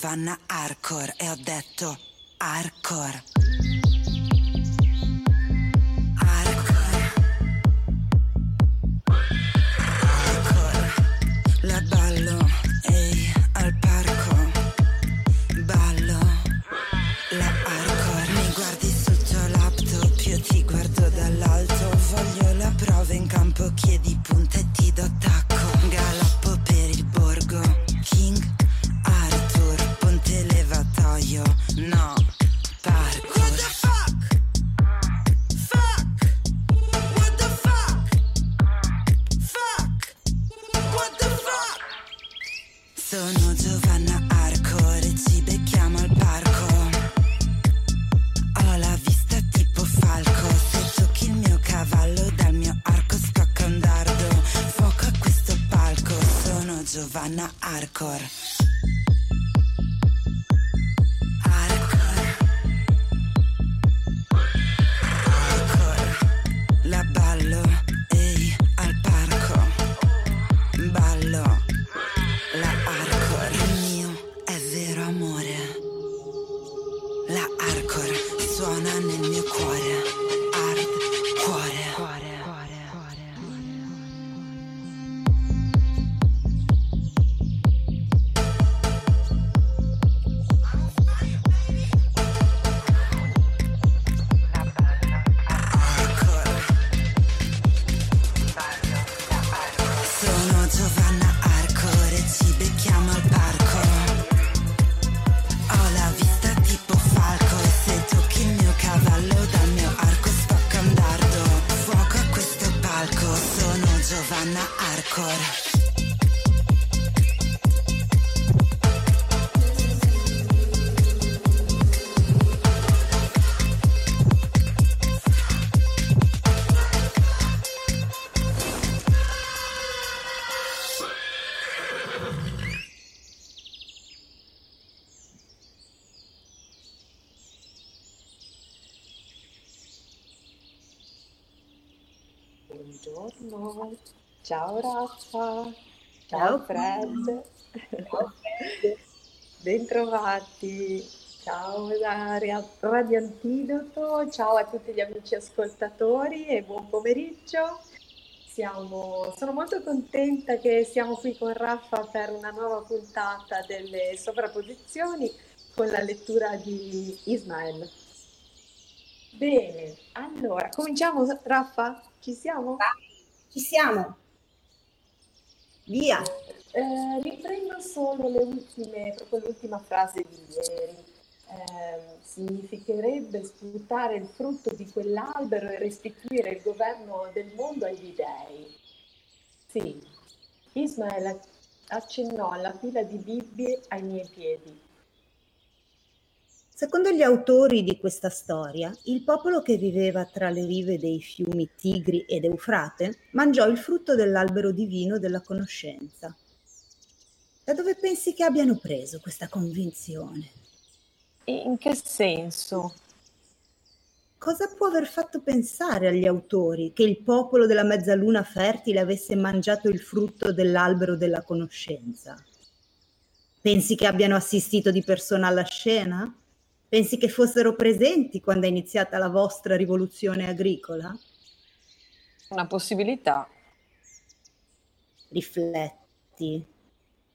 Giovanna Arcor e ho detto Giovanna Arcor. Ciao Raffa, Ciao. ciao Fred, bentrovati, ciao da Ria- Radio Antidoto, ciao a tutti gli amici ascoltatori e buon pomeriggio. Siamo- sono molto contenta che siamo qui con Raffa per una nuova puntata delle sovrapposizioni con la lettura di Ismael. Bene, allora cominciamo Raffa? Ci siamo? Ci siamo. Via. Eh, riprendo solo le ultime, proprio l'ultima frase di ieri. Ehm, significherebbe sputare il frutto di quell'albero e restituire il governo del mondo agli dei. Sì, Ismael accennò alla pila di Bibbie ai miei piedi. Secondo gli autori di questa storia, il popolo che viveva tra le rive dei fiumi Tigri ed Eufrate mangiò il frutto dell'albero divino della conoscenza. Da dove pensi che abbiano preso questa convinzione? In che senso? Cosa può aver fatto pensare agli autori che il popolo della mezzaluna fertile avesse mangiato il frutto dell'albero della conoscenza? Pensi che abbiano assistito di persona alla scena? Pensi che fossero presenti quando è iniziata la vostra rivoluzione agricola? Una possibilità. Rifletti.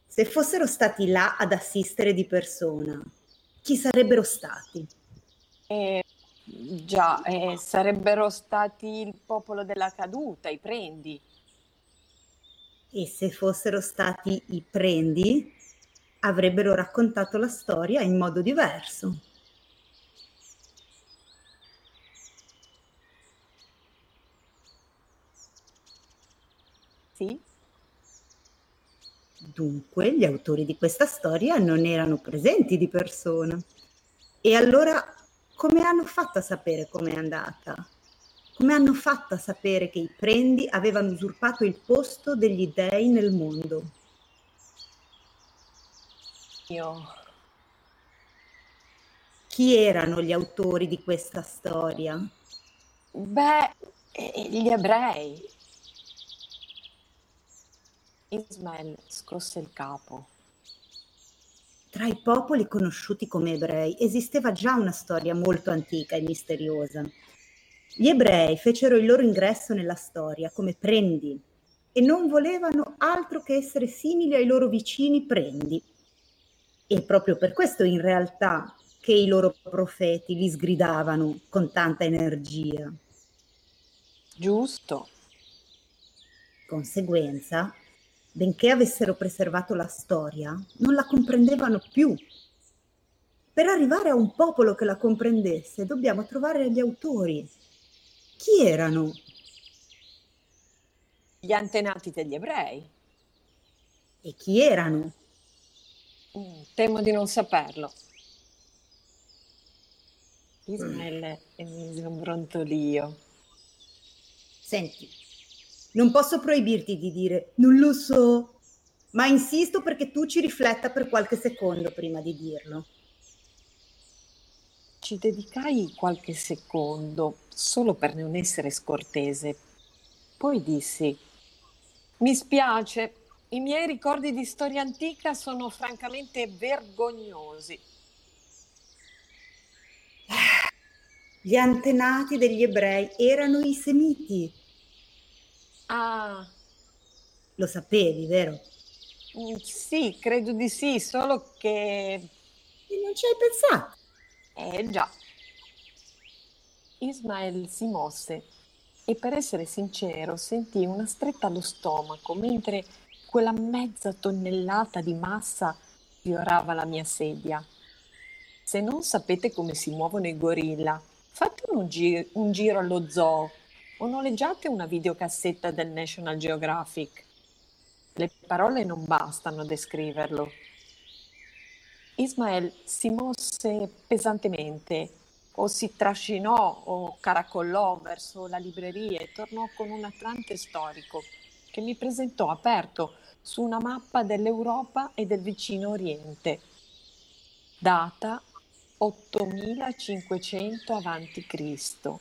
Se fossero stati là ad assistere di persona, chi sarebbero stati? Eh, già, eh, sarebbero stati il popolo della caduta, i prendi. E se fossero stati i prendi, avrebbero raccontato la storia in modo diverso. Sì? Dunque, gli autori di questa storia non erano presenti di persona. E allora, come hanno fatto a sapere com'è andata? Come hanno fatto a sapere che i prendi avevano usurpato il posto degli dei nel mondo? Io Chi erano gli autori di questa storia? Beh, eh, gli ebrei. Ismael scosse il capo. Tra i popoli conosciuti come ebrei esisteva già una storia molto antica e misteriosa. Gli ebrei fecero il loro ingresso nella storia come prendi e non volevano altro che essere simili ai loro vicini prendi. E proprio per questo in realtà che i loro profeti li sgridavano con tanta energia. Giusto. Conseguenza, benché avessero preservato la storia, non la comprendevano più. Per arrivare a un popolo che la comprendesse, dobbiamo trovare gli autori. Chi erano? Gli antenati degli ebrei. E chi erano? Mm, temo di non saperlo. Ismaele emise un brontolio. Senti, non posso proibirti di dire non lo so, ma insisto perché tu ci rifletta per qualche secondo prima di dirlo. Ci dedicai qualche secondo solo per non essere scortese. Poi dissi: Mi spiace, i miei ricordi di storia antica sono francamente vergognosi. Gli antenati degli ebrei erano i semiti. Ah, Lo sapevi, vero? mm, sì, credo di sì, solo che... E non ci hai pensato. Eh già. Ismael si mosse e per essere sincero sentì una stretta allo stomaco mentre quella mezza tonnellata di massa fiorava la mia sedia. Se non sapete come si muovono i gorilla, fate un, gi- un giro allo zoo o noleggiate una videocassetta del National Geographic. Le parole non bastano a descriverlo. Ismael si mosse pesantemente, o si trascinò o caracollò verso la libreria e tornò con un atlante storico che mi presentò aperto su una mappa dell'Europa e del vicino Oriente. Data 8500 a.C.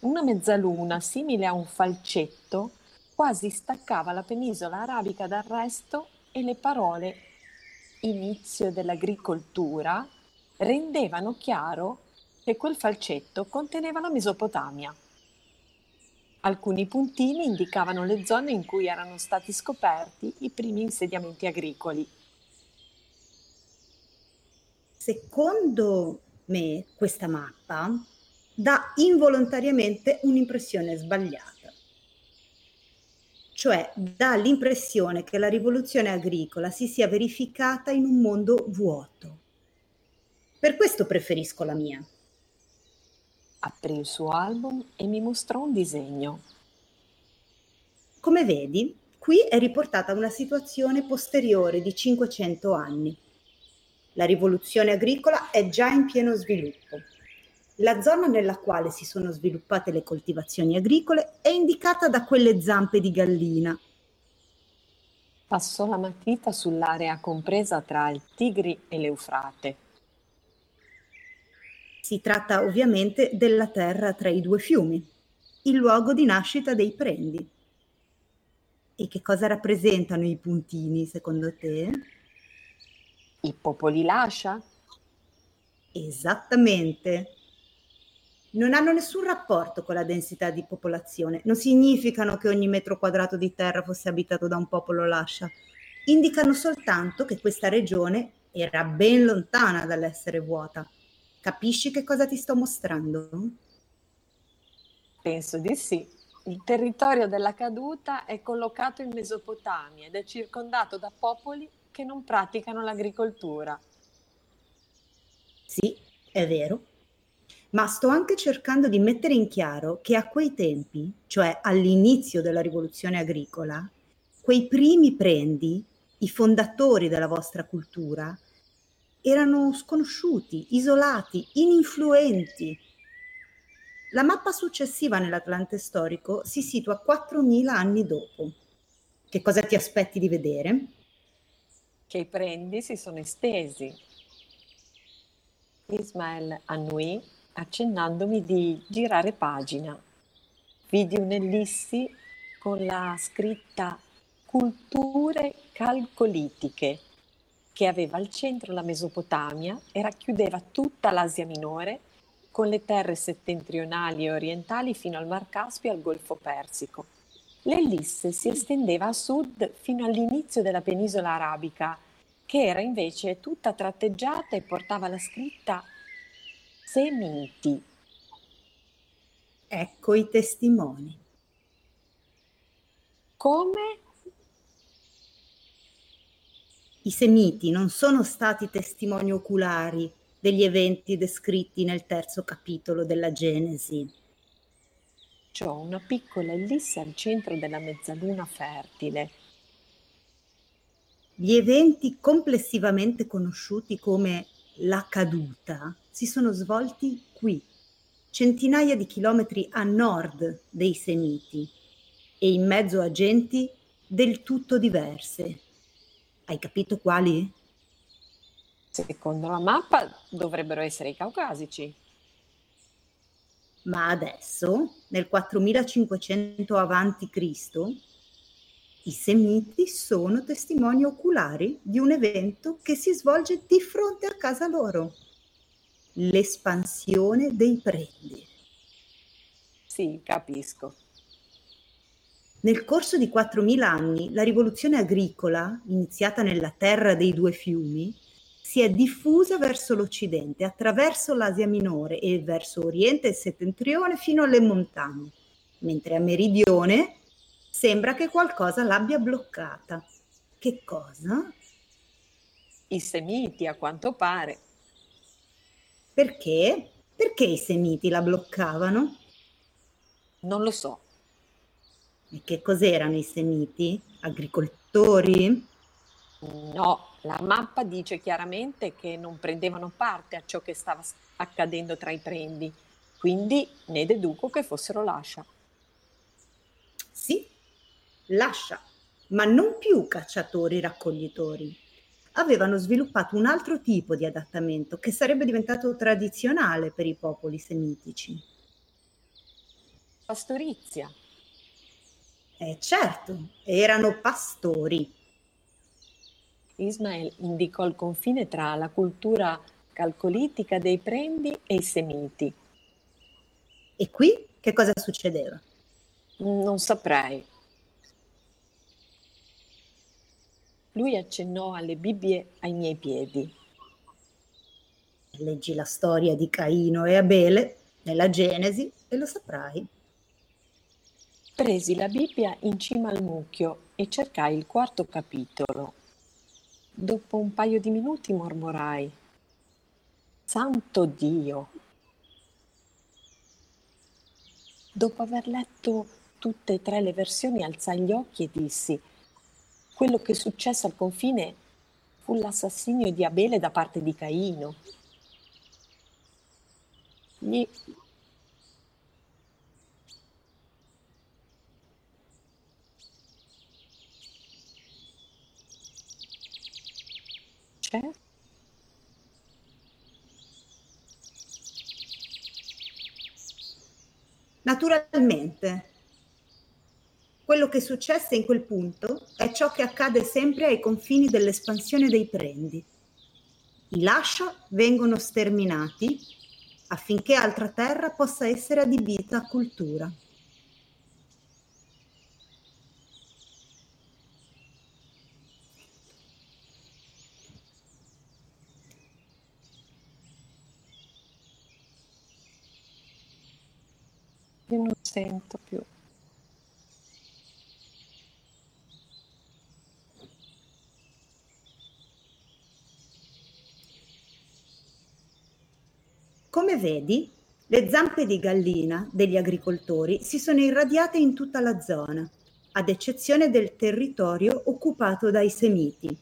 Una mezzaluna simile a un falcetto quasi staccava la penisola arabica dal resto e le parole inizio dell'agricoltura rendevano chiaro che quel falcetto conteneva la Mesopotamia. Alcuni puntini indicavano le zone in cui erano stati scoperti i primi insediamenti agricoli. Secondo me, questa mappa dà involontariamente un'impressione sbagliata. Cioè dà l'impressione che la rivoluzione agricola si sia verificata in un mondo vuoto. Per questo preferisco la mia. Aprì il suo album e mi mostrò un disegno. Come vedi, qui è riportata una situazione posteriore di 500 anni. La rivoluzione agricola è già in pieno sviluppo. La zona nella quale si sono sviluppate le coltivazioni agricole è indicata da quelle zampe di gallina. Passò la matita sull'area compresa tra il Tigri e l'Eufrate. Si tratta ovviamente della terra tra i due fiumi, il luogo di nascita dei prendi. E che cosa rappresentano i puntini secondo te? I popoli lascia? Esattamente. Non hanno nessun rapporto con la densità di popolazione, non significano che ogni metro quadrato di terra fosse abitato da un popolo lascia, indicano soltanto che questa regione era ben lontana dall'essere vuota. Capisci che cosa ti sto mostrando? Penso di sì. Il territorio della caduta è collocato in Mesopotamia ed è circondato da popoli che non praticano l'agricoltura. Sì, è vero. Ma sto anche cercando di mettere in chiaro che a quei tempi, cioè all'inizio della rivoluzione agricola, quei primi prendi, i fondatori della vostra cultura, erano sconosciuti, isolati, ininfluenti. La mappa successiva nell'Atlante storico si situa 4.000 anni dopo. Che cosa ti aspetti di vedere? Che i prendi si sono estesi. Ismael annui accennandomi di girare pagina. Vidi un'ellissi con la scritta Culture calcolitiche, che aveva al centro la Mesopotamia e racchiudeva tutta l'Asia minore con le terre settentrionali e orientali fino al Mar Caspio e al Golfo Persico. L'Ellisse si estendeva a sud fino all'inizio della penisola arabica, che era invece tutta tratteggiata e portava la scritta Semiti. Ecco i testimoni. Come? I Semiti non sono stati testimoni oculari degli eventi descritti nel terzo capitolo della Genesi. C'ho una piccola ellisse al centro della mezzaluna fertile. Gli eventi complessivamente conosciuti come la caduta si sono svolti qui, centinaia di chilometri a nord dei Semiti e in mezzo a genti del tutto diverse. Hai capito quali? Secondo la mappa dovrebbero essere i caucasici. Ma adesso, nel 4500 a.C., i Semiti sono testimoni oculari di un evento che si svolge di fronte a casa loro. L'espansione dei prendi. Sì, capisco. Nel corso di 4.000 anni, la rivoluzione agricola, iniziata nella terra dei due fiumi, si è diffusa verso l'Occidente, attraverso l'Asia Minore e verso Oriente e Settentrione fino alle montagne, mentre a Meridione sembra che qualcosa l'abbia bloccata. Che cosa? I Semiti, a quanto pare. Perché? Perché i Semiti la bloccavano? Non lo so. E che cos'erano i Semiti? Agricoltori? No, la mappa dice chiaramente che non prendevano parte a ciò che stava accadendo tra i prendi, quindi ne deduco che fossero lascia. Sì, lascia, ma non più cacciatori raccoglitori. Avevano sviluppato un altro tipo di adattamento che sarebbe diventato tradizionale per i popoli semitici. Pastorizia. Eh certo, erano pastori Ismael indicò il confine tra la cultura calcolitica dei Prendi e i Semiti. E qui che cosa succedeva? Non saprei. Lui accennò alle Bibbie ai miei piedi. Leggi la storia di Caino e Abele nella Genesi e lo saprai. Presi la Bibbia in cima al mucchio e cercai il quarto capitolo. Dopo un paio di minuti mormorai. Santo Dio! Dopo aver letto tutte e tre le versioni, alzai gli occhi e dissi: Quello che successe al confine fu l'assassinio di Abele da parte di Caino. Gli C'è? Naturalmente. Quello che successe in quel punto è ciò che accade sempre ai confini dell'espansione dei prendi. I lascia vengono sterminati affinché altra terra possa essere adibita a cultura. Io non sento più. Come vedi, le zampe di gallina degli agricoltori si sono irradiate in tutta la zona, ad eccezione del territorio occupato dai Semiti.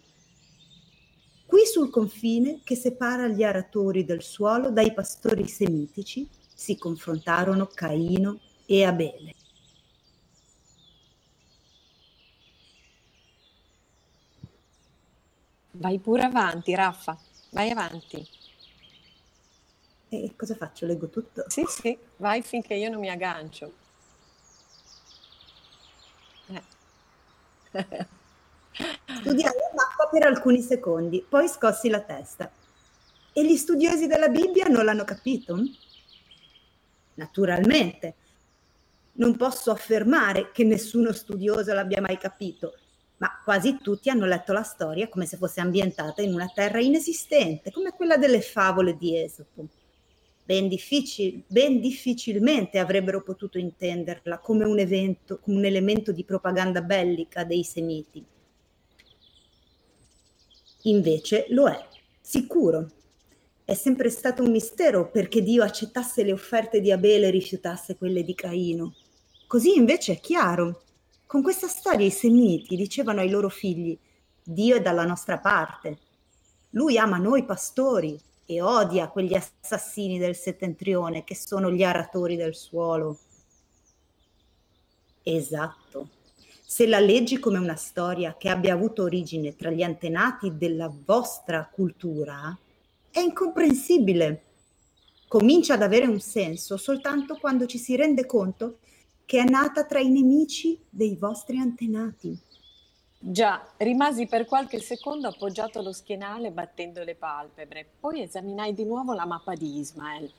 Qui sul confine che separa gli aratori del suolo dai pastori semitici si confrontarono Caino e Abele. Vai pure avanti, Raffa, vai avanti. E cosa faccio? Leggo tutto? Sì, sì, vai finché io non mi aggancio. Eh. Studiai la mappa per alcuni secondi, poi scossi la testa. E gli studiosi della Bibbia non l'hanno capito? Naturalmente. Non posso affermare che nessuno studioso l'abbia mai capito, ma quasi tutti hanno letto la storia come se fosse ambientata in una terra inesistente, come quella delle favole di Esopo. Ben, difficil- ben difficilmente avrebbero potuto intenderla come un evento, come un elemento di propaganda bellica dei Semiti. Invece lo è, sicuro. È sempre stato un mistero perché Dio accettasse le offerte di Abele e rifiutasse quelle di Caino. Così invece è chiaro. Con questa storia i semiti dicevano ai loro figli, Dio è dalla nostra parte. Lui ama noi pastori e odia quegli assassini del settentrione che sono gli aratori del suolo. Esatto. Se la leggi come una storia che abbia avuto origine tra gli antenati della vostra cultura, è incomprensibile. Comincia ad avere un senso soltanto quando ci si rende conto che è nata tra i nemici dei vostri antenati. Già, rimasi per qualche secondo appoggiato allo schienale battendo le palpebre, poi esaminai di nuovo la mappa di Ismael.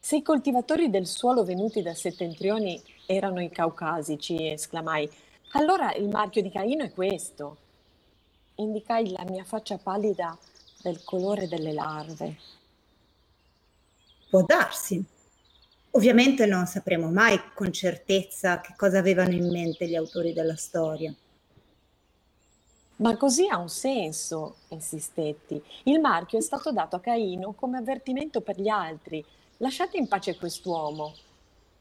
Se i coltivatori del suolo venuti da settentrioni erano i caucasici, esclamai, allora il marchio di Caino è questo. Indicai la mia faccia pallida del colore delle larve. Può darsi, Ovviamente non sapremo mai con certezza che cosa avevano in mente gli autori della storia. Ma così ha un senso, insistetti. Il marchio è stato dato a Caino come avvertimento per gli altri. Lasciate in pace quest'uomo.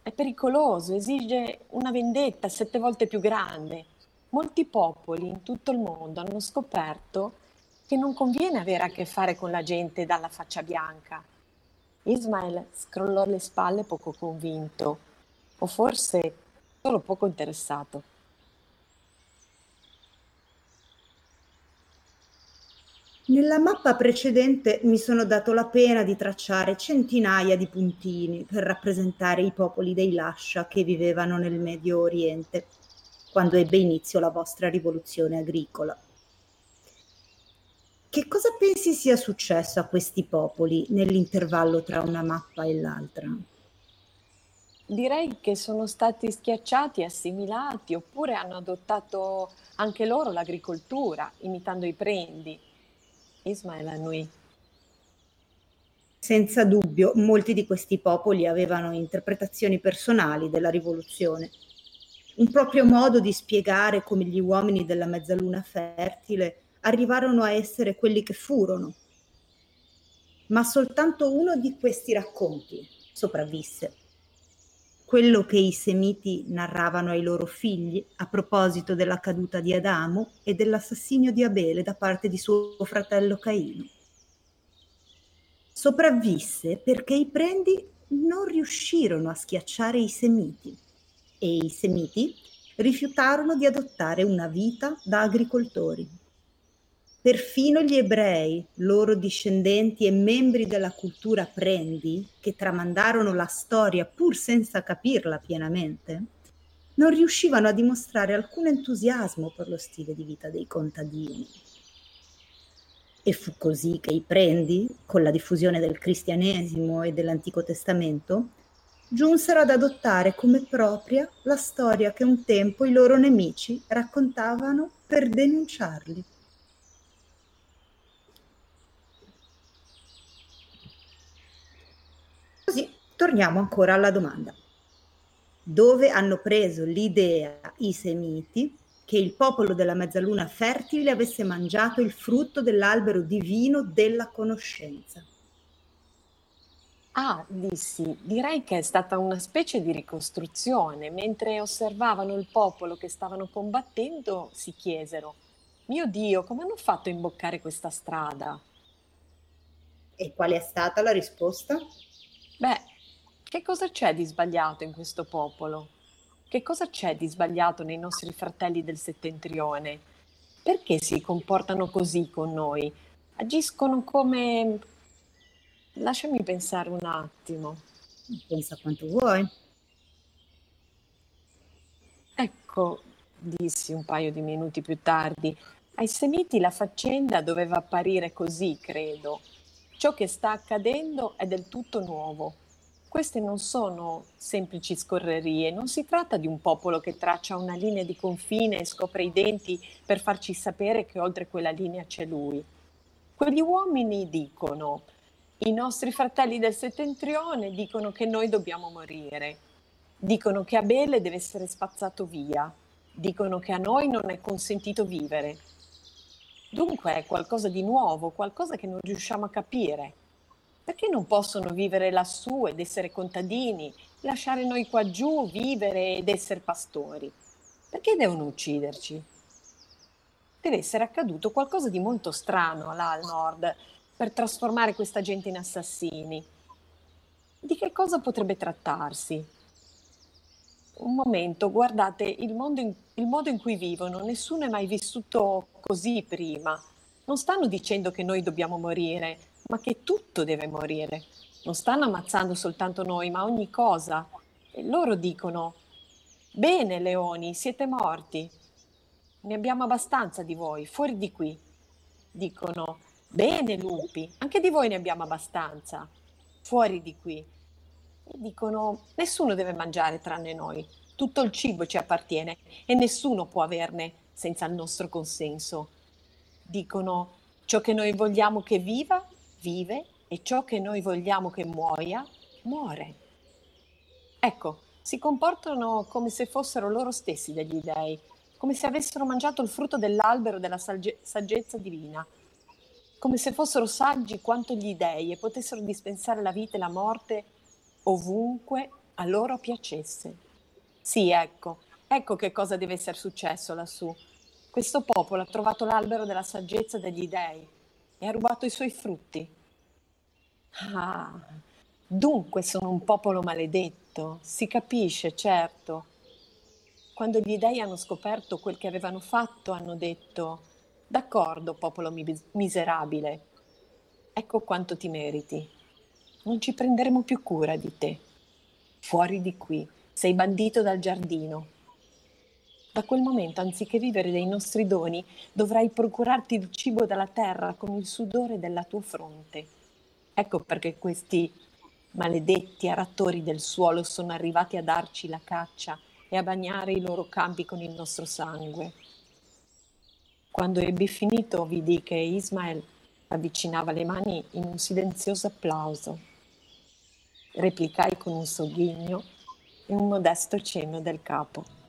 È pericoloso, esige una vendetta sette volte più grande. Molti popoli in tutto il mondo hanno scoperto che non conviene avere a che fare con la gente dalla faccia bianca Ismael scrollò le spalle poco convinto, o forse solo poco interessato. Nella mappa precedente mi sono dato la pena di tracciare centinaia di puntini per rappresentare i popoli dei Lascia che vivevano nel Medio Oriente, quando ebbe inizio la vostra rivoluzione agricola. Che cosa pensi sia successo a questi popoli nell'intervallo tra una mappa e l'altra? Direi che sono stati schiacciati, assimilati, oppure hanno adottato anche loro l'agricoltura, imitando i prendi. Ismael annui. Senza dubbio, molti di questi popoli avevano interpretazioni personali della rivoluzione, un proprio modo di spiegare come gli uomini della mezzaluna fertile arrivarono a essere quelli che furono. Ma soltanto uno di questi racconti sopravvisse. Quello che i semiti narravano ai loro figli a proposito della caduta di Adamo e dell'assassinio di Abele da parte di suo fratello Caino. Sopravvisse perché i prendi non riuscirono a schiacciare i semiti e i semiti rifiutarono di adottare una vita da agricoltori. Perfino gli ebrei, loro discendenti e membri della cultura prendi, che tramandarono la storia pur senza capirla pienamente, non riuscivano a dimostrare alcun entusiasmo per lo stile di vita dei contadini. E fu così che i prendi, con la diffusione del cristianesimo e dell'Antico Testamento, giunsero ad adottare come propria la storia che un tempo i loro nemici raccontavano per denunciarli. Torniamo ancora alla domanda. Dove hanno preso l'idea i semiti che il popolo della mezzaluna fertile avesse mangiato il frutto dell'albero divino della conoscenza? Ah, dissi, direi che è stata una specie di ricostruzione. Mentre osservavano il popolo che stavano combattendo, si chiesero, mio Dio, come hanno fatto a imboccare questa strada? E qual è stata la risposta? Beh, che cosa c'è di sbagliato in questo popolo? Che cosa c'è di sbagliato nei nostri fratelli del settentrione? Perché si comportano così con noi? Agiscono come... Lasciami pensare un attimo. Pensa quanto vuoi. Ecco, dissi un paio di minuti più tardi, ai Semiti la faccenda doveva apparire così, credo. Ciò che sta accadendo è del tutto nuovo. Queste non sono semplici scorrerie, non si tratta di un popolo che traccia una linea di confine e scopre i denti per farci sapere che oltre quella linea c'è lui. Quegli uomini dicono, i nostri fratelli del settentrione dicono che noi dobbiamo morire, dicono che Abele deve essere spazzato via, dicono che a noi non è consentito vivere. Dunque è qualcosa di nuovo, qualcosa che non riusciamo a capire. Perché non possono vivere lassù ed essere contadini, lasciare noi qua giù vivere ed essere pastori? Perché devono ucciderci? Deve essere accaduto qualcosa di molto strano là al nord per trasformare questa gente in assassini. Di che cosa potrebbe trattarsi? Un momento, guardate, il in, il modo in cui vivono, nessuno è mai vissuto così prima. Non stanno dicendo che noi dobbiamo morire, ma che tutto deve morire. Non stanno ammazzando soltanto noi, ma ogni cosa. E loro dicono, bene leoni, siete morti. Ne abbiamo abbastanza di voi, fuori di qui. Dicono, bene lupi, anche di voi ne abbiamo abbastanza, fuori di qui. E dicono, nessuno deve mangiare tranne noi, tutto il cibo ci appartiene e nessuno può averne senza il nostro consenso. Dicono, ciò che noi vogliamo che viva vive e ciò che noi vogliamo che muoia, muore. Ecco, si comportano come se fossero loro stessi degli dei, come se avessero mangiato il frutto dell'albero della sagge- saggezza divina, come se fossero saggi quanto gli dei e potessero dispensare la vita e la morte ovunque a loro piacesse. Sì, ecco, ecco che cosa deve essere successo lassù. Questo popolo ha trovato l'albero della saggezza degli dei e ha rubato i suoi frutti. Ah, dunque sono un popolo maledetto, si capisce, certo. Quando gli dei hanno scoperto quel che avevano fatto, hanno detto, d'accordo, popolo miserabile, ecco quanto ti meriti. Non ci prenderemo più cura di te. Fuori di qui, sei bandito dal giardino, da quel momento, anziché vivere dei nostri doni, dovrai procurarti il cibo dalla terra con il sudore della tua fronte. Ecco perché questi maledetti arattori del suolo sono arrivati a darci la caccia e a bagnare i loro campi con il nostro sangue. Quando ebbi finito, vidi che Ismael avvicinava le mani in un silenzioso applauso. Replicai con un sogghigno e un modesto cenno del capo.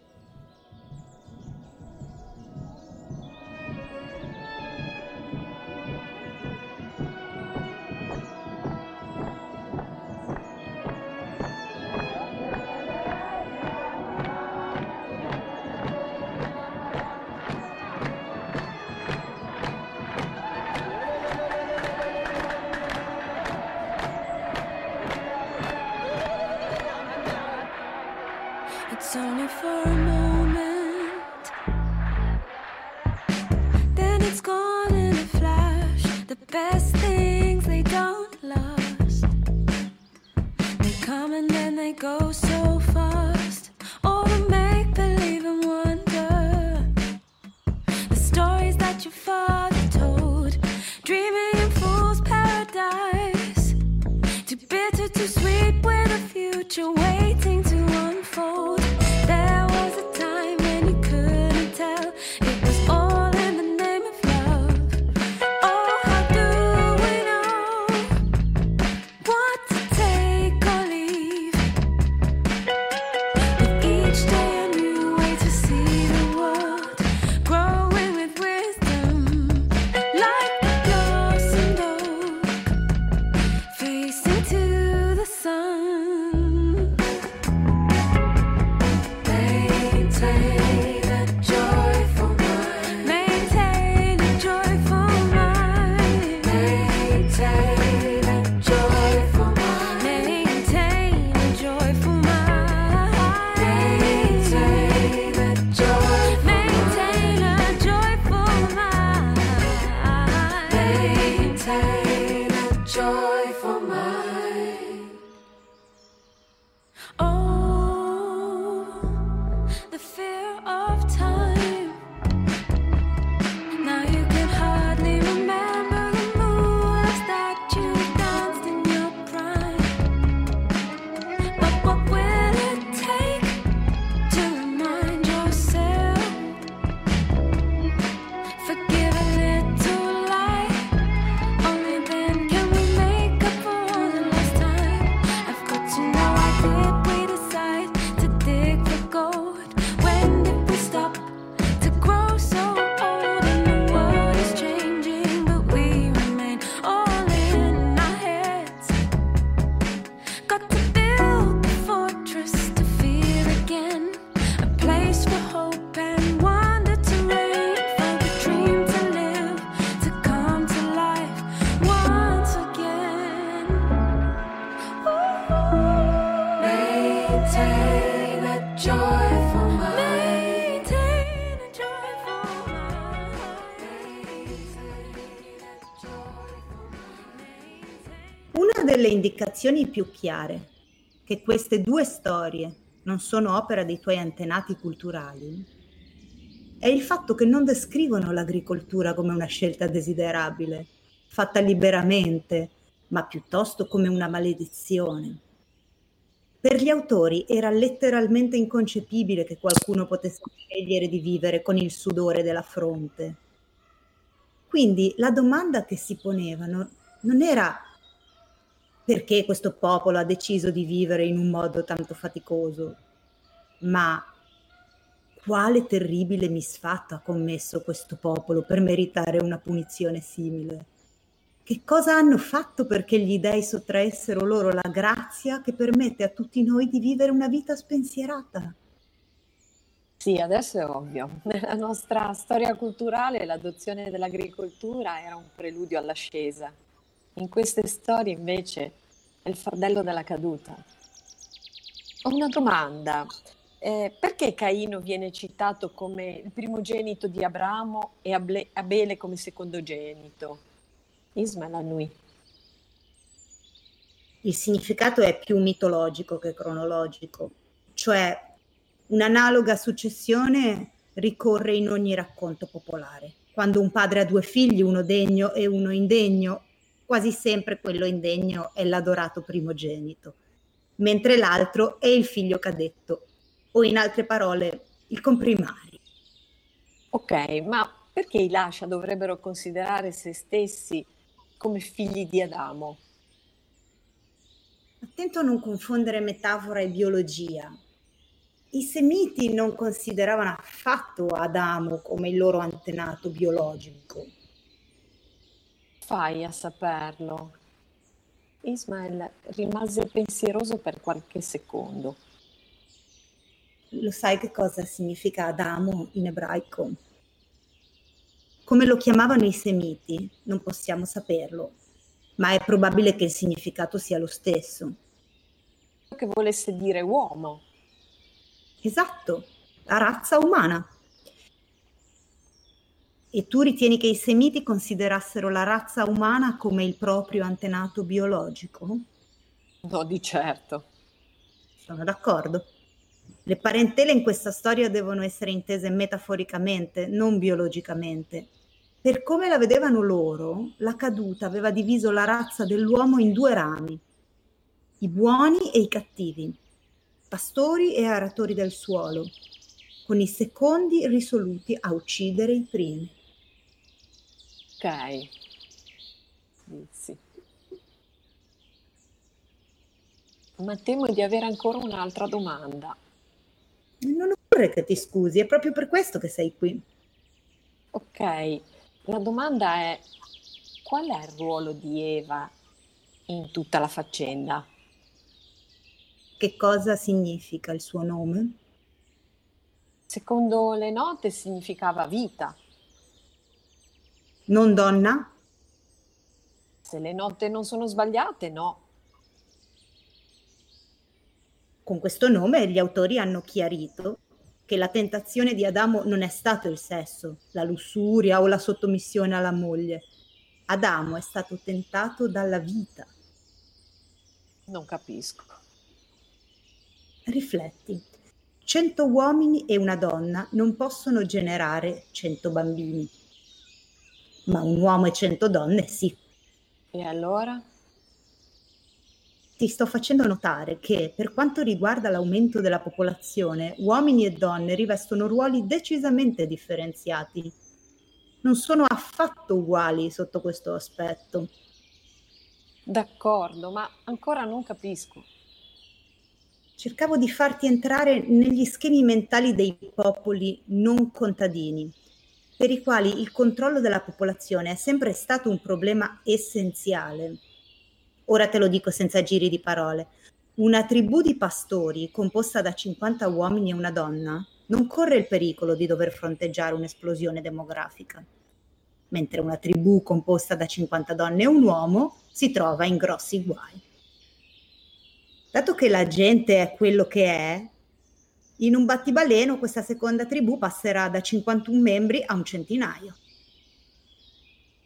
Una delle indicazioni più chiare che queste due storie non sono opera dei tuoi antenati culturali è il fatto che non descrivono l'agricoltura come una scelta desiderabile, fatta liberamente, ma piuttosto come una maledizione. Per gli autori era letteralmente inconcepibile che qualcuno potesse scegliere di vivere con il sudore della fronte. Quindi la domanda che si ponevano non era perché questo popolo ha deciso di vivere in un modo tanto faticoso, ma quale terribile misfatto ha commesso questo popolo per meritare una punizione simile? Che cosa hanno fatto perché gli dei sottraessero loro la grazia che permette a tutti noi di vivere una vita spensierata? Sì, adesso è ovvio. Nella nostra storia culturale l'adozione dell'agricoltura era un preludio all'ascesa. In queste storie invece è il fardello della caduta. Ho una domanda. Eh, perché Caino viene citato come il primogenito di Abramo e Abele come secondogenito? Ismael Anui. Il significato è più mitologico che cronologico, cioè un'analoga successione ricorre in ogni racconto popolare. Quando un padre ha due figli, uno degno e uno indegno, quasi sempre quello indegno è l'adorato primogenito, mentre l'altro è il figlio cadetto o in altre parole il comprimario. Ok, ma perché i Lascia dovrebbero considerare se stessi come figli di Adamo? Attento a non confondere metafora e biologia. I Semiti non consideravano affatto Adamo come il loro antenato biologico. Fai a saperlo. Ismael rimase pensieroso per qualche secondo. Lo sai che cosa significa Adamo in ebraico? Come lo chiamavano i Semiti, non possiamo saperlo, ma è probabile che il significato sia lo stesso. Che volesse dire uomo. Esatto, la razza umana. E tu ritieni che i Semiti considerassero la razza umana come il proprio antenato biologico? No, di certo. Sono d'accordo. Le parentele in questa storia devono essere intese metaforicamente, non biologicamente. Per come la vedevano loro, la caduta aveva diviso la razza dell'uomo in due rami, i buoni e i cattivi, pastori e aratori del suolo, con i secondi risoluti a uccidere i primi. Ok. Sì. Ma temo di avere ancora un'altra domanda. Non occorre che ti scusi, è proprio per questo che sei qui. Ok, la domanda è qual è il ruolo di Eva in tutta la faccenda? Che cosa significa il suo nome? Secondo le note significava vita. Non donna? Se le note non sono sbagliate, no. Con questo nome gli autori hanno chiarito che la tentazione di Adamo non è stato il sesso, la lussuria o la sottomissione alla moglie. Adamo è stato tentato dalla vita. Non capisco. Rifletti. Cento uomini e una donna non possono generare cento bambini, ma un uomo e cento donne sì. E allora? ti sto facendo notare che per quanto riguarda l'aumento della popolazione, uomini e donne rivestono ruoli decisamente differenziati. Non sono affatto uguali sotto questo aspetto. D'accordo, ma ancora non capisco. Cercavo di farti entrare negli schemi mentali dei popoli non contadini, per i quali il controllo della popolazione è sempre stato un problema essenziale Ora te lo dico senza giri di parole. Una tribù di pastori composta da 50 uomini e una donna non corre il pericolo di dover fronteggiare un'esplosione demografica, mentre una tribù composta da 50 donne e un uomo si trova in grossi guai. Dato che la gente è quello che è, in un battibaleno questa seconda tribù passerà da 51 membri a un centinaio.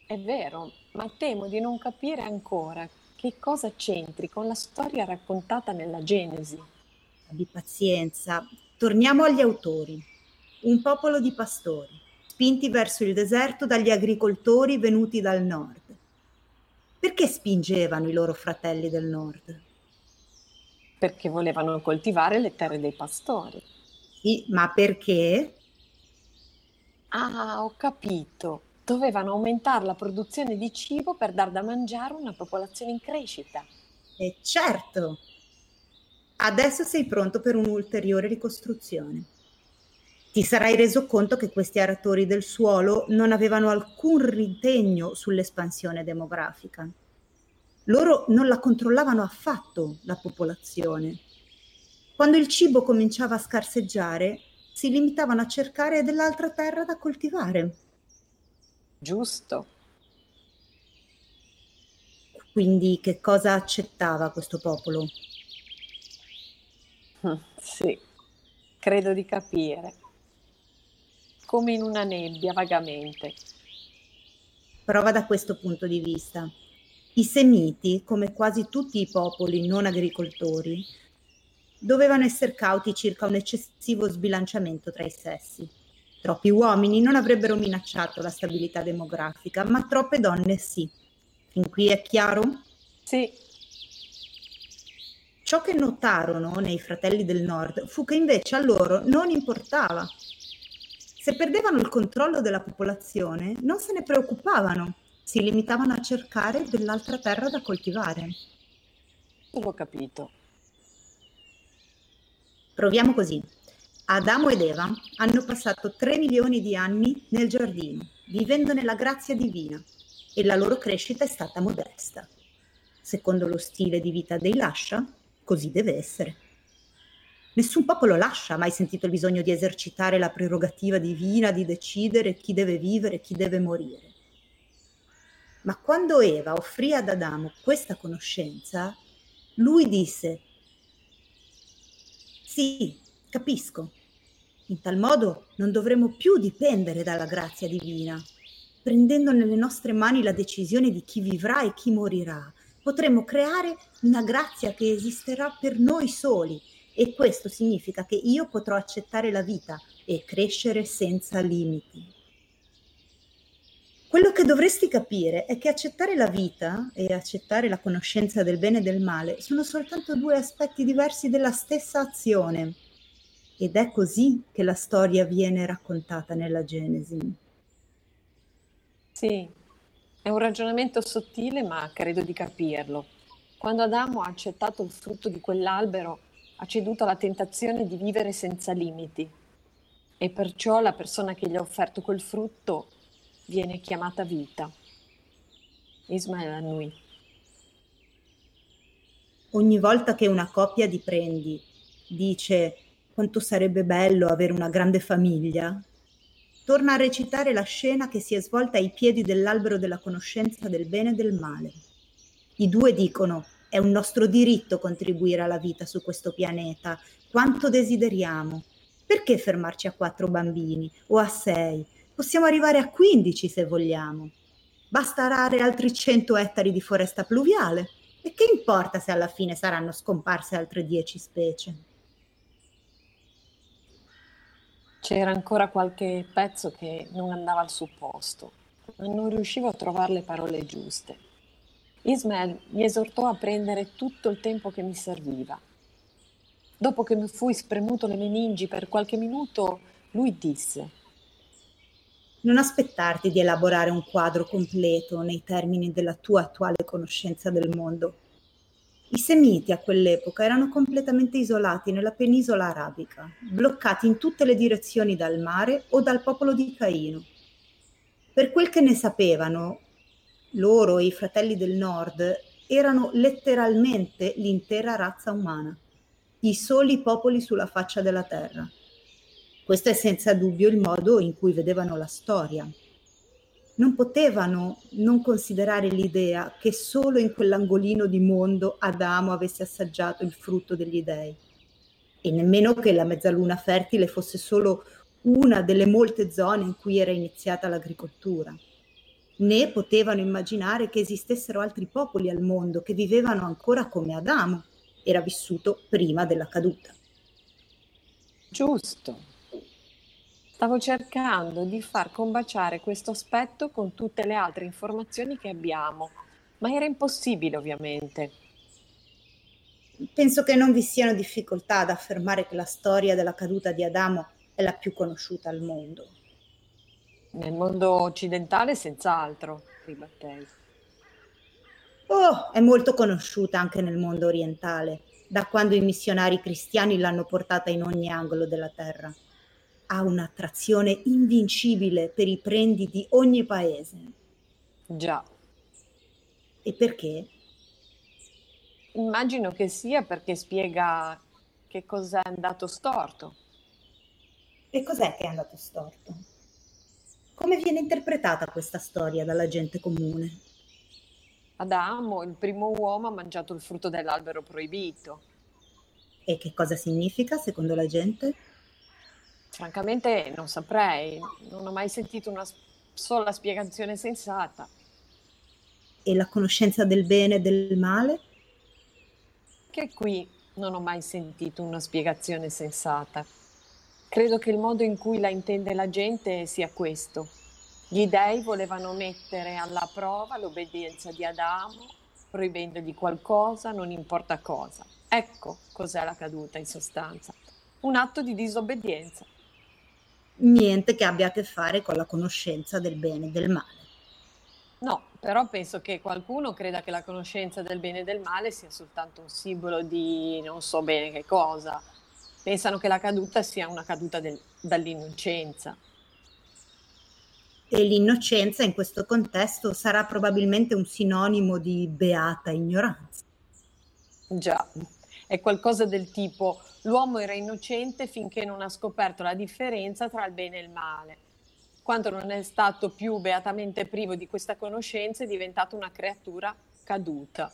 È vero, ma temo di non capire ancora che cosa c'entri con la storia raccontata nella Genesi. Abbi pazienza, torniamo agli autori. Un popolo di pastori, spinti verso il deserto dagli agricoltori venuti dal nord. Perché spingevano i loro fratelli del nord? Perché volevano coltivare le terre dei pastori. Sì, ma perché? Ah, ho capito dovevano aumentare la produzione di cibo per dar da mangiare una popolazione in crescita. E certo! Adesso sei pronto per un'ulteriore ricostruzione. Ti sarai reso conto che questi aratori del suolo non avevano alcun ritegno sull'espansione demografica. Loro non la controllavano affatto, la popolazione. Quando il cibo cominciava a scarseggiare, si limitavano a cercare dell'altra terra da coltivare giusto. Quindi che cosa accettava questo popolo? Mm, sì, credo di capire. Come in una nebbia, vagamente. Prova da questo punto di vista. I Semiti, come quasi tutti i popoli non agricoltori, dovevano essere cauti circa un eccessivo sbilanciamento tra i sessi. Troppi uomini non avrebbero minacciato la stabilità demografica, ma troppe donne sì. Fin qui è chiaro? Sì. Ciò che notarono nei fratelli del nord fu che invece a loro non importava. Se perdevano il controllo della popolazione, non se ne preoccupavano, si limitavano a cercare dell'altra terra da coltivare. L'ho capito. Proviamo così. Adamo ed Eva hanno passato tre milioni di anni nel giardino, vivendo nella grazia divina, e la loro crescita è stata modesta. Secondo lo stile di vita dei Lascia, così deve essere. Nessun popolo lascia ha mai sentito il bisogno di esercitare la prerogativa divina di decidere chi deve vivere e chi deve morire. Ma quando Eva offrì ad Adamo questa conoscenza, lui disse, sì, capisco, in tal modo non dovremo più dipendere dalla grazia divina. Prendendo nelle nostre mani la decisione di chi vivrà e chi morirà, potremo creare una grazia che esisterà per noi soli e questo significa che io potrò accettare la vita e crescere senza limiti. Quello che dovresti capire è che accettare la vita e accettare la conoscenza del bene e del male sono soltanto due aspetti diversi della stessa azione. Ed è così che la storia viene raccontata nella Genesi. Sì, è un ragionamento sottile, ma credo di capirlo. Quando Adamo ha accettato il frutto di quell'albero, ha ceduto alla tentazione di vivere senza limiti. E perciò la persona che gli ha offerto quel frutto viene chiamata vita. Ismael Annui. Ogni volta che una coppia di prendi dice quanto sarebbe bello avere una grande famiglia, torna a recitare la scena che si è svolta ai piedi dell'albero della conoscenza del bene e del male. I due dicono è un nostro diritto contribuire alla vita su questo pianeta, quanto desideriamo. Perché fermarci a quattro bambini o a sei? Possiamo arrivare a quindici se vogliamo. Basta arare altri cento ettari di foresta pluviale. E che importa se alla fine saranno scomparse altre dieci specie? C'era ancora qualche pezzo che non andava al suo posto, ma non riuscivo a trovare le parole giuste. Ismael mi esortò a prendere tutto il tempo che mi serviva. Dopo che mi fui spremuto le meningi per qualche minuto, lui disse Non aspettarti di elaborare un quadro completo nei termini della tua attuale conoscenza del mondo i Semiti a quell'epoca erano completamente isolati nella penisola arabica, bloccati in tutte le direzioni dal mare o dal popolo di Caino. Per quel che ne sapevano, loro e i fratelli del nord erano letteralmente l'intera razza umana, i soli popoli sulla faccia della terra. Questo è senza dubbio il modo in cui vedevano la storia, non potevano non considerare l'idea che solo in quell'angolino di mondo Adamo avesse assaggiato il frutto degli dei e nemmeno che la mezzaluna fertile fosse solo una delle molte zone in cui era iniziata l'agricoltura. né potevano immaginare che esistessero altri popoli al mondo che vivevano ancora come Adamo era vissuto prima della caduta. Giusto. Stavo cercando di far combaciare questo aspetto con tutte le altre informazioni che abbiamo, ma era impossibile ovviamente. Penso che non vi siano difficoltà ad affermare che la storia della caduta di Adamo è la più conosciuta al mondo. Nel mondo occidentale senz'altro, ribattei. Oh, è molto conosciuta anche nel mondo orientale, da quando i missionari cristiani l'hanno portata in ogni angolo della terra. Ha un'attrazione invincibile per i prendi di ogni paese. Già. E perché? Immagino che sia perché spiega che cos'è andato storto. E cos'è che è andato storto? Come viene interpretata questa storia dalla gente comune? Adamo, il primo uomo, ha mangiato il frutto dell'albero proibito. E che cosa significa secondo la gente? Francamente non saprei, non ho mai sentito una sola spiegazione sensata. E la conoscenza del bene e del male? Che qui non ho mai sentito una spiegazione sensata. Credo che il modo in cui la intende la gente sia questo. Gli dei volevano mettere alla prova l'obbedienza di Adamo, proibendogli qualcosa, non importa cosa. Ecco cos'è la caduta in sostanza. Un atto di disobbedienza. Niente che abbia a che fare con la conoscenza del bene e del male. No, però penso che qualcuno creda che la conoscenza del bene e del male sia soltanto un simbolo di non so bene che cosa. Pensano che la caduta sia una caduta del, dall'innocenza. E l'innocenza in questo contesto sarà probabilmente un sinonimo di beata ignoranza. Già, è qualcosa del tipo l'uomo era innocente finché non ha scoperto la differenza tra il bene e il male quando non è stato più beatamente privo di questa conoscenza, è diventato una creatura caduta.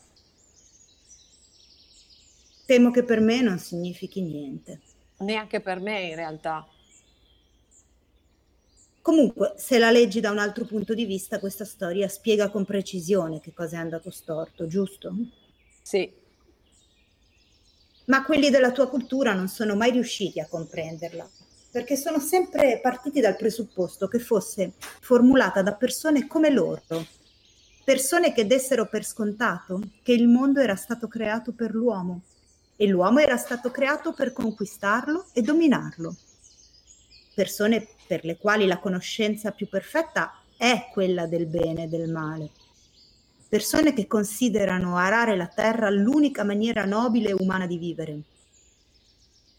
Temo che per me non significhi niente. Neanche per me in realtà. Comunque, se la leggi da un altro punto di vista, questa storia spiega con precisione che cosa è andato storto, giusto? Sì. Ma quelli della tua cultura non sono mai riusciti a comprenderla perché sono sempre partiti dal presupposto che fosse formulata da persone come loro, persone che dessero per scontato che il mondo era stato creato per l'uomo e l'uomo era stato creato per conquistarlo e dominarlo. Persone per le quali la conoscenza più perfetta è quella del bene e del male. Persone che considerano arare la terra l'unica maniera nobile e umana di vivere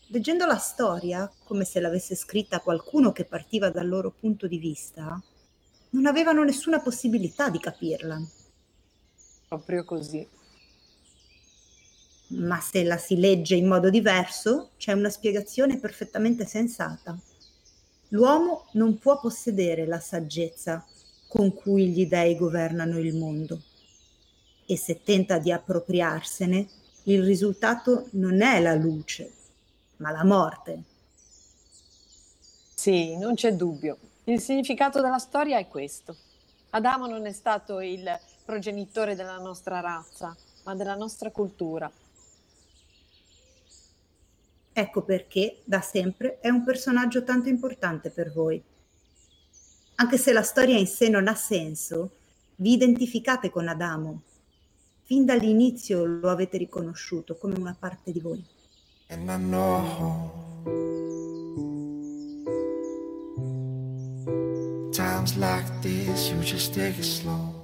leggendo la storia, come se l'avesse scritta qualcuno che partiva dal loro punto di vista, non avevano nessuna possibilità di capirla. Proprio così. Ma se la si legge in modo diverso, c'è una spiegazione perfettamente sensata. L'uomo non può possedere la saggezza con cui gli dei governano il mondo. E se tenta di appropriarsene, il risultato non è la luce, ma la morte. Sì, non c'è dubbio. Il significato della storia è questo. Adamo non è stato il progenitore della nostra razza, ma della nostra cultura. Ecco perché, da sempre, è un personaggio tanto importante per voi. Anche se la storia in sé non ha senso, vi identificate con Adamo. Fin dall'inizio lo avete riconosciuto come una parte di voi. And I know times like this, you just take it slow.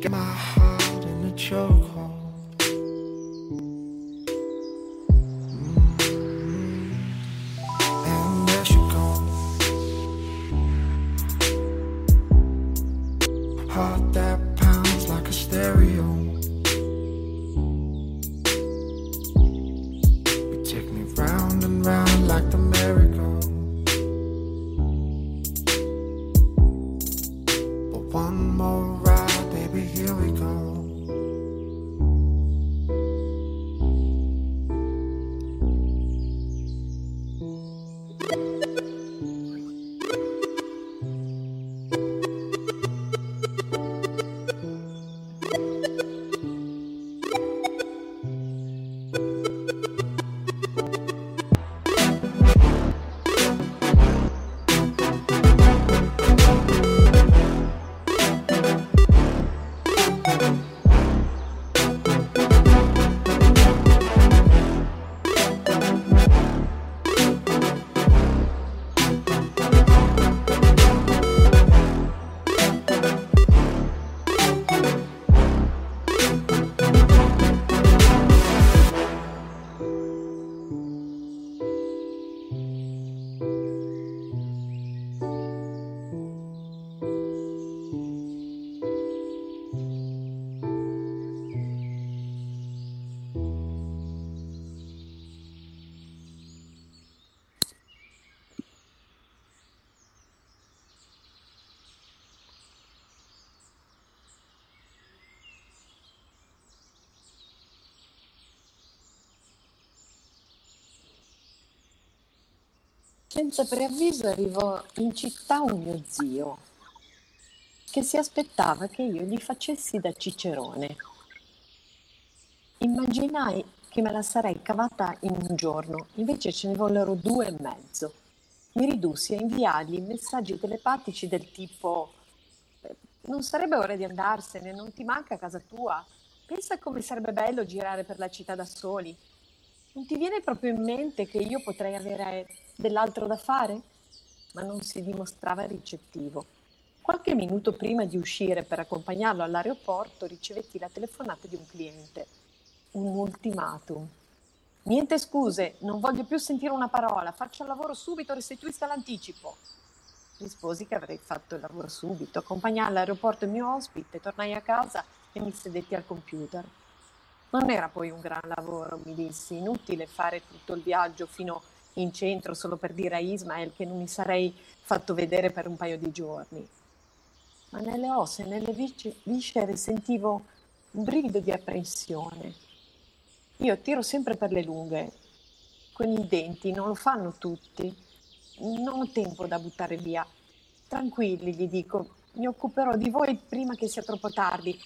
Got my heart in a chokehold. Senza preavviso arrivò in città un mio zio che si aspettava che io gli facessi da cicerone. Immaginai che me la sarei cavata in un giorno, invece ce ne vollero due e mezzo. Mi ridussi a inviargli messaggi telepatici del tipo "Eh, non sarebbe ora di andarsene, non ti manca casa tua? Pensa come sarebbe bello girare per la città da soli. Non ti viene proprio in mente che io potrei avere dell'altro da fare? Ma non si dimostrava ricettivo. Qualche minuto prima di uscire per accompagnarlo all'aeroporto ricevetti la telefonata di un cliente. Un ultimatum. Niente scuse, non voglio più sentire una parola, faccio il lavoro subito, restituisca l'anticipo. Risposi che avrei fatto il lavoro subito, accompagnai all'aeroporto il mio ospite, tornai a casa e mi sedetti al computer. Non era poi un gran lavoro, mi dissi, inutile fare tutto il viaggio fino in centro solo per dire a Ismael che non mi sarei fatto vedere per un paio di giorni. Ma nelle ossa e nelle viscere sentivo un brivido di apprensione. Io tiro sempre per le lunghe, con i denti, non lo fanno tutti. Non ho tempo da buttare via. Tranquilli, gli dico, mi occuperò di voi prima che sia troppo tardi.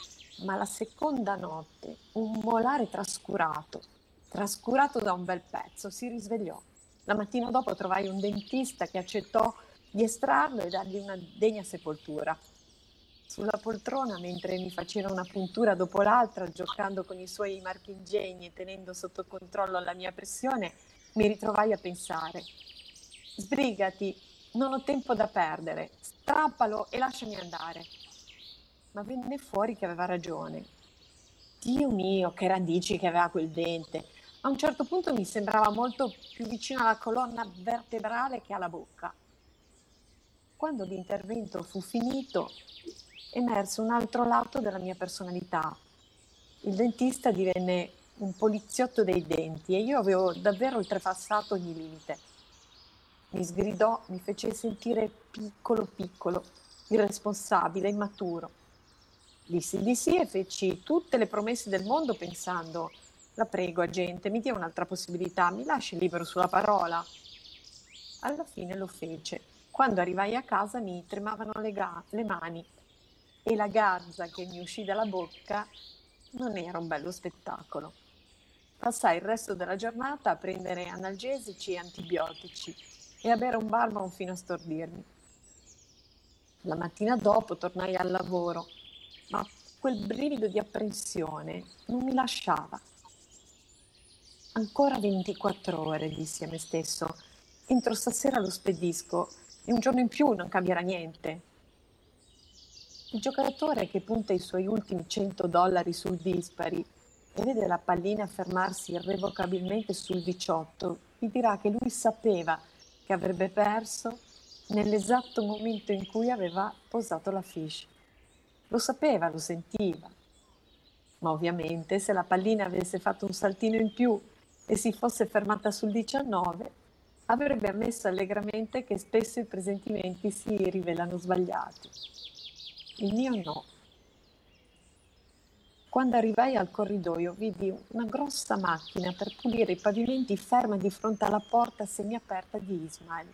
Ma la seconda notte, un molare trascurato, trascurato da un bel pezzo, si risvegliò. La mattina dopo trovai un dentista che accettò di estrarlo e dargli una degna sepoltura. Sulla poltrona, mentre mi faceva una puntura dopo l'altra, giocando con i suoi marchingegni e tenendo sotto controllo la mia pressione, mi ritrovai a pensare. Sbrigati, non ho tempo da perdere, strappalo e lasciami andare. Ma venne fuori che aveva ragione. Dio mio, che radici che aveva quel dente. A un certo punto mi sembrava molto più vicino alla colonna vertebrale che alla bocca. Quando l'intervento fu finito, emerse un altro lato della mia personalità. Il dentista divenne un poliziotto dei denti e io avevo davvero oltrepassato ogni limite. Mi sgridò, mi fece sentire piccolo piccolo, irresponsabile, immaturo. Dissi di sì e feci tutte le promesse del mondo pensando, la prego agente, mi dia un'altra possibilità, mi lasci libero sulla parola. Alla fine lo fece. Quando arrivai a casa mi tremavano le, ga- le mani e la garza che mi uscì dalla bocca non era un bello spettacolo. Passai il resto della giornata a prendere analgesici e antibiotici e a bere un barman fino a stordirmi. La mattina dopo tornai al lavoro, ma quel brivido di apprensione non mi lasciava. Ancora 24 ore, dissi a me stesso. Entro stasera lo spedisco e un giorno in più non cambierà niente. Il giocatore che punta i suoi ultimi 100 dollari sul dispari e vede la pallina fermarsi irrevocabilmente sul 18, vi dirà che lui sapeva che avrebbe perso nell'esatto momento in cui aveva posato la fish. Lo sapeva, lo sentiva. Ma ovviamente se la pallina avesse fatto un saltino in più e si fosse fermata sul 19, avrebbe ammesso allegramente che spesso i presentimenti si rivelano sbagliati. Il mio no. Quando arrivai al corridoio vidi una grossa macchina per pulire i pavimenti ferma di fronte alla porta semiaperta di Ismail.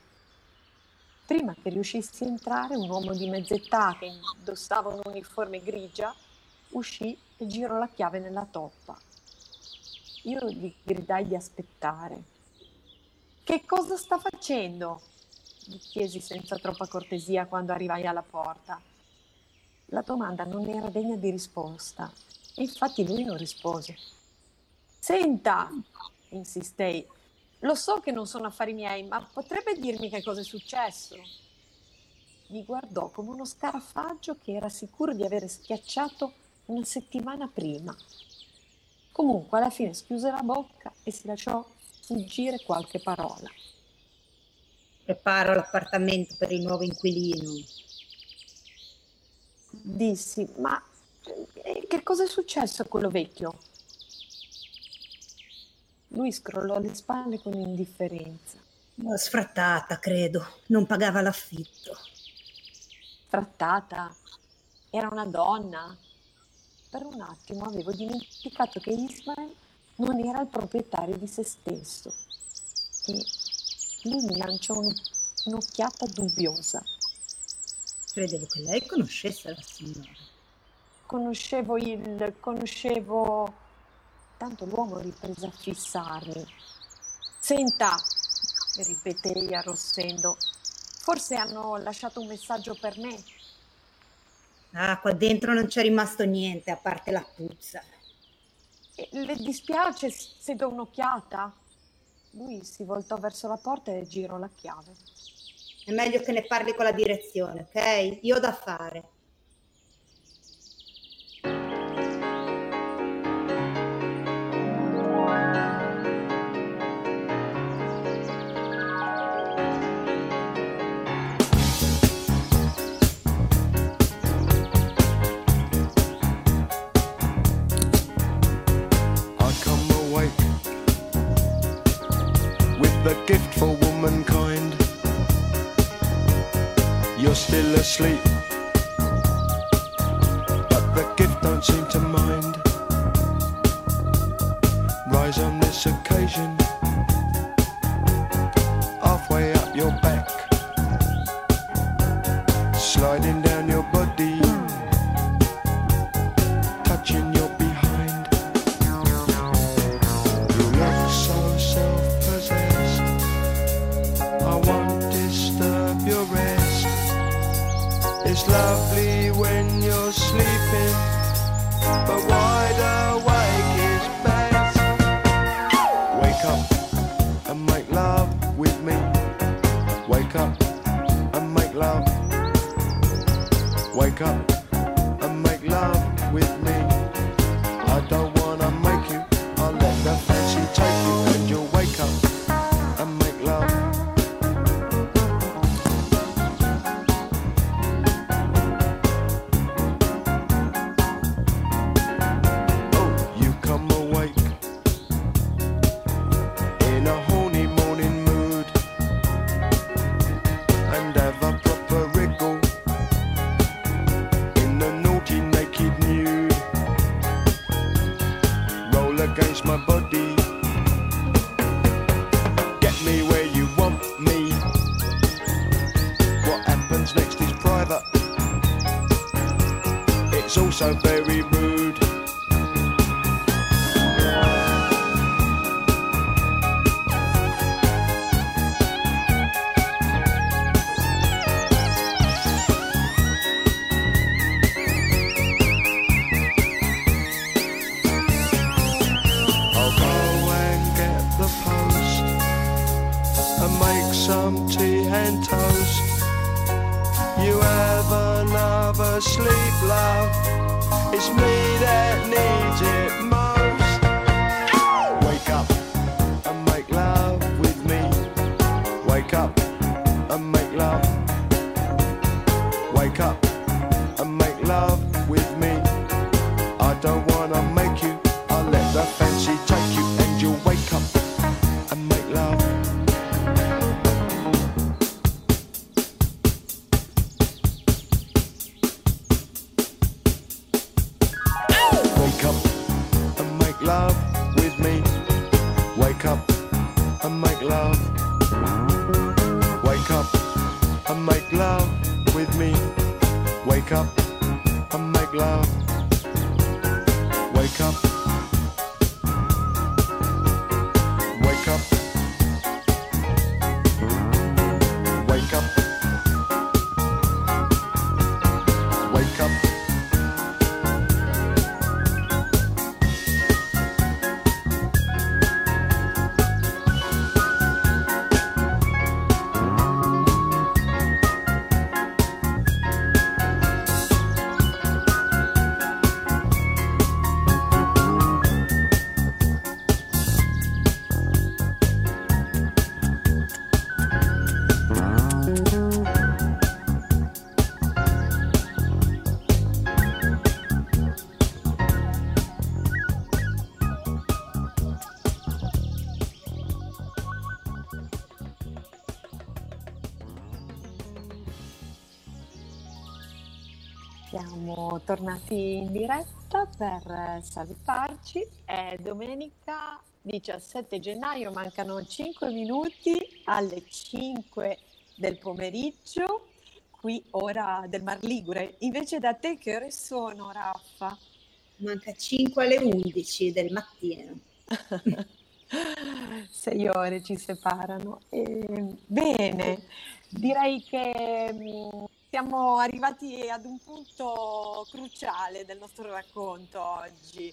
Prima che riuscissi a entrare, un uomo di mezz'età che indossava un'uniforme grigia uscì e girò la chiave nella toppa. Io gli gridai di aspettare. Che cosa sta facendo? gli chiesi senza troppa cortesia quando arrivai alla porta. La domanda non era degna di risposta Infatti lui non rispose. Senta, insistei, lo so che non sono affari miei, ma potrebbe dirmi che cosa è successo? Mi guardò come uno scarafaggio che era sicuro di avere schiacciato una settimana prima. Comunque alla fine schiuse la bocca e si lasciò fuggire qualche parola. Preparo l'appartamento per il nuovo inquilino. Dissi, ma che cosa è successo a quello vecchio? Lui scrollò le spalle con indifferenza. Sfrattata, credo. Non pagava l'affitto. Sfrattata? Era una donna? Per un attimo avevo dimenticato che Ismael non era il proprietario di se stesso. E lui mi lanciò un, un'occhiata dubbiosa. Credevo che lei conoscesse la signora conoscevo il... conoscevo... Tanto l'uomo riprese a fissarmi. Senta, ripetei arrossendo, forse hanno lasciato un messaggio per me. Ah, qua dentro non c'è rimasto niente, a parte la puzza. E le dispiace se do un'occhiata? Lui si voltò verso la porta e girò la chiave. È meglio che ne parli con la direzione, ok? Io ho da fare. Asleep. But the gift don't seem to mind. Wake. Tornati in diretta per eh, salutarci. È domenica 17 gennaio, mancano 5 minuti alle 5 del pomeriggio, qui ora del Mar Ligure. Invece da te che ore sono, Raffa? Manca 5 alle 11 del mattino. Sei ore ci separano. E, bene, direi che mh, siamo arrivati ad un punto cruciale del nostro racconto oggi.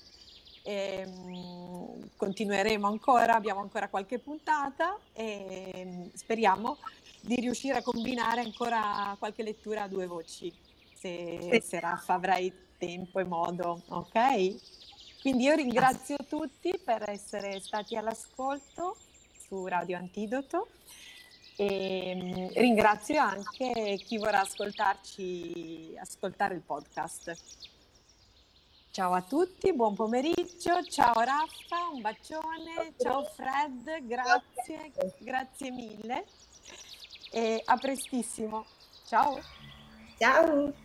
E, mh, continueremo ancora, abbiamo ancora qualche puntata e mh, speriamo di riuscire a combinare ancora qualche lettura a due voci, se, se Raffa avrai tempo e modo, ok? Quindi io ringrazio tutti per essere stati all'ascolto su Radio Antidoto e mm, ringrazio anche chi vorrà ascoltarci, ascoltare il podcast. Ciao a tutti, buon pomeriggio, ciao Raffa, un bacione, ciao Fred, grazie, grazie mille e a prestissimo. Ciao. Ciao!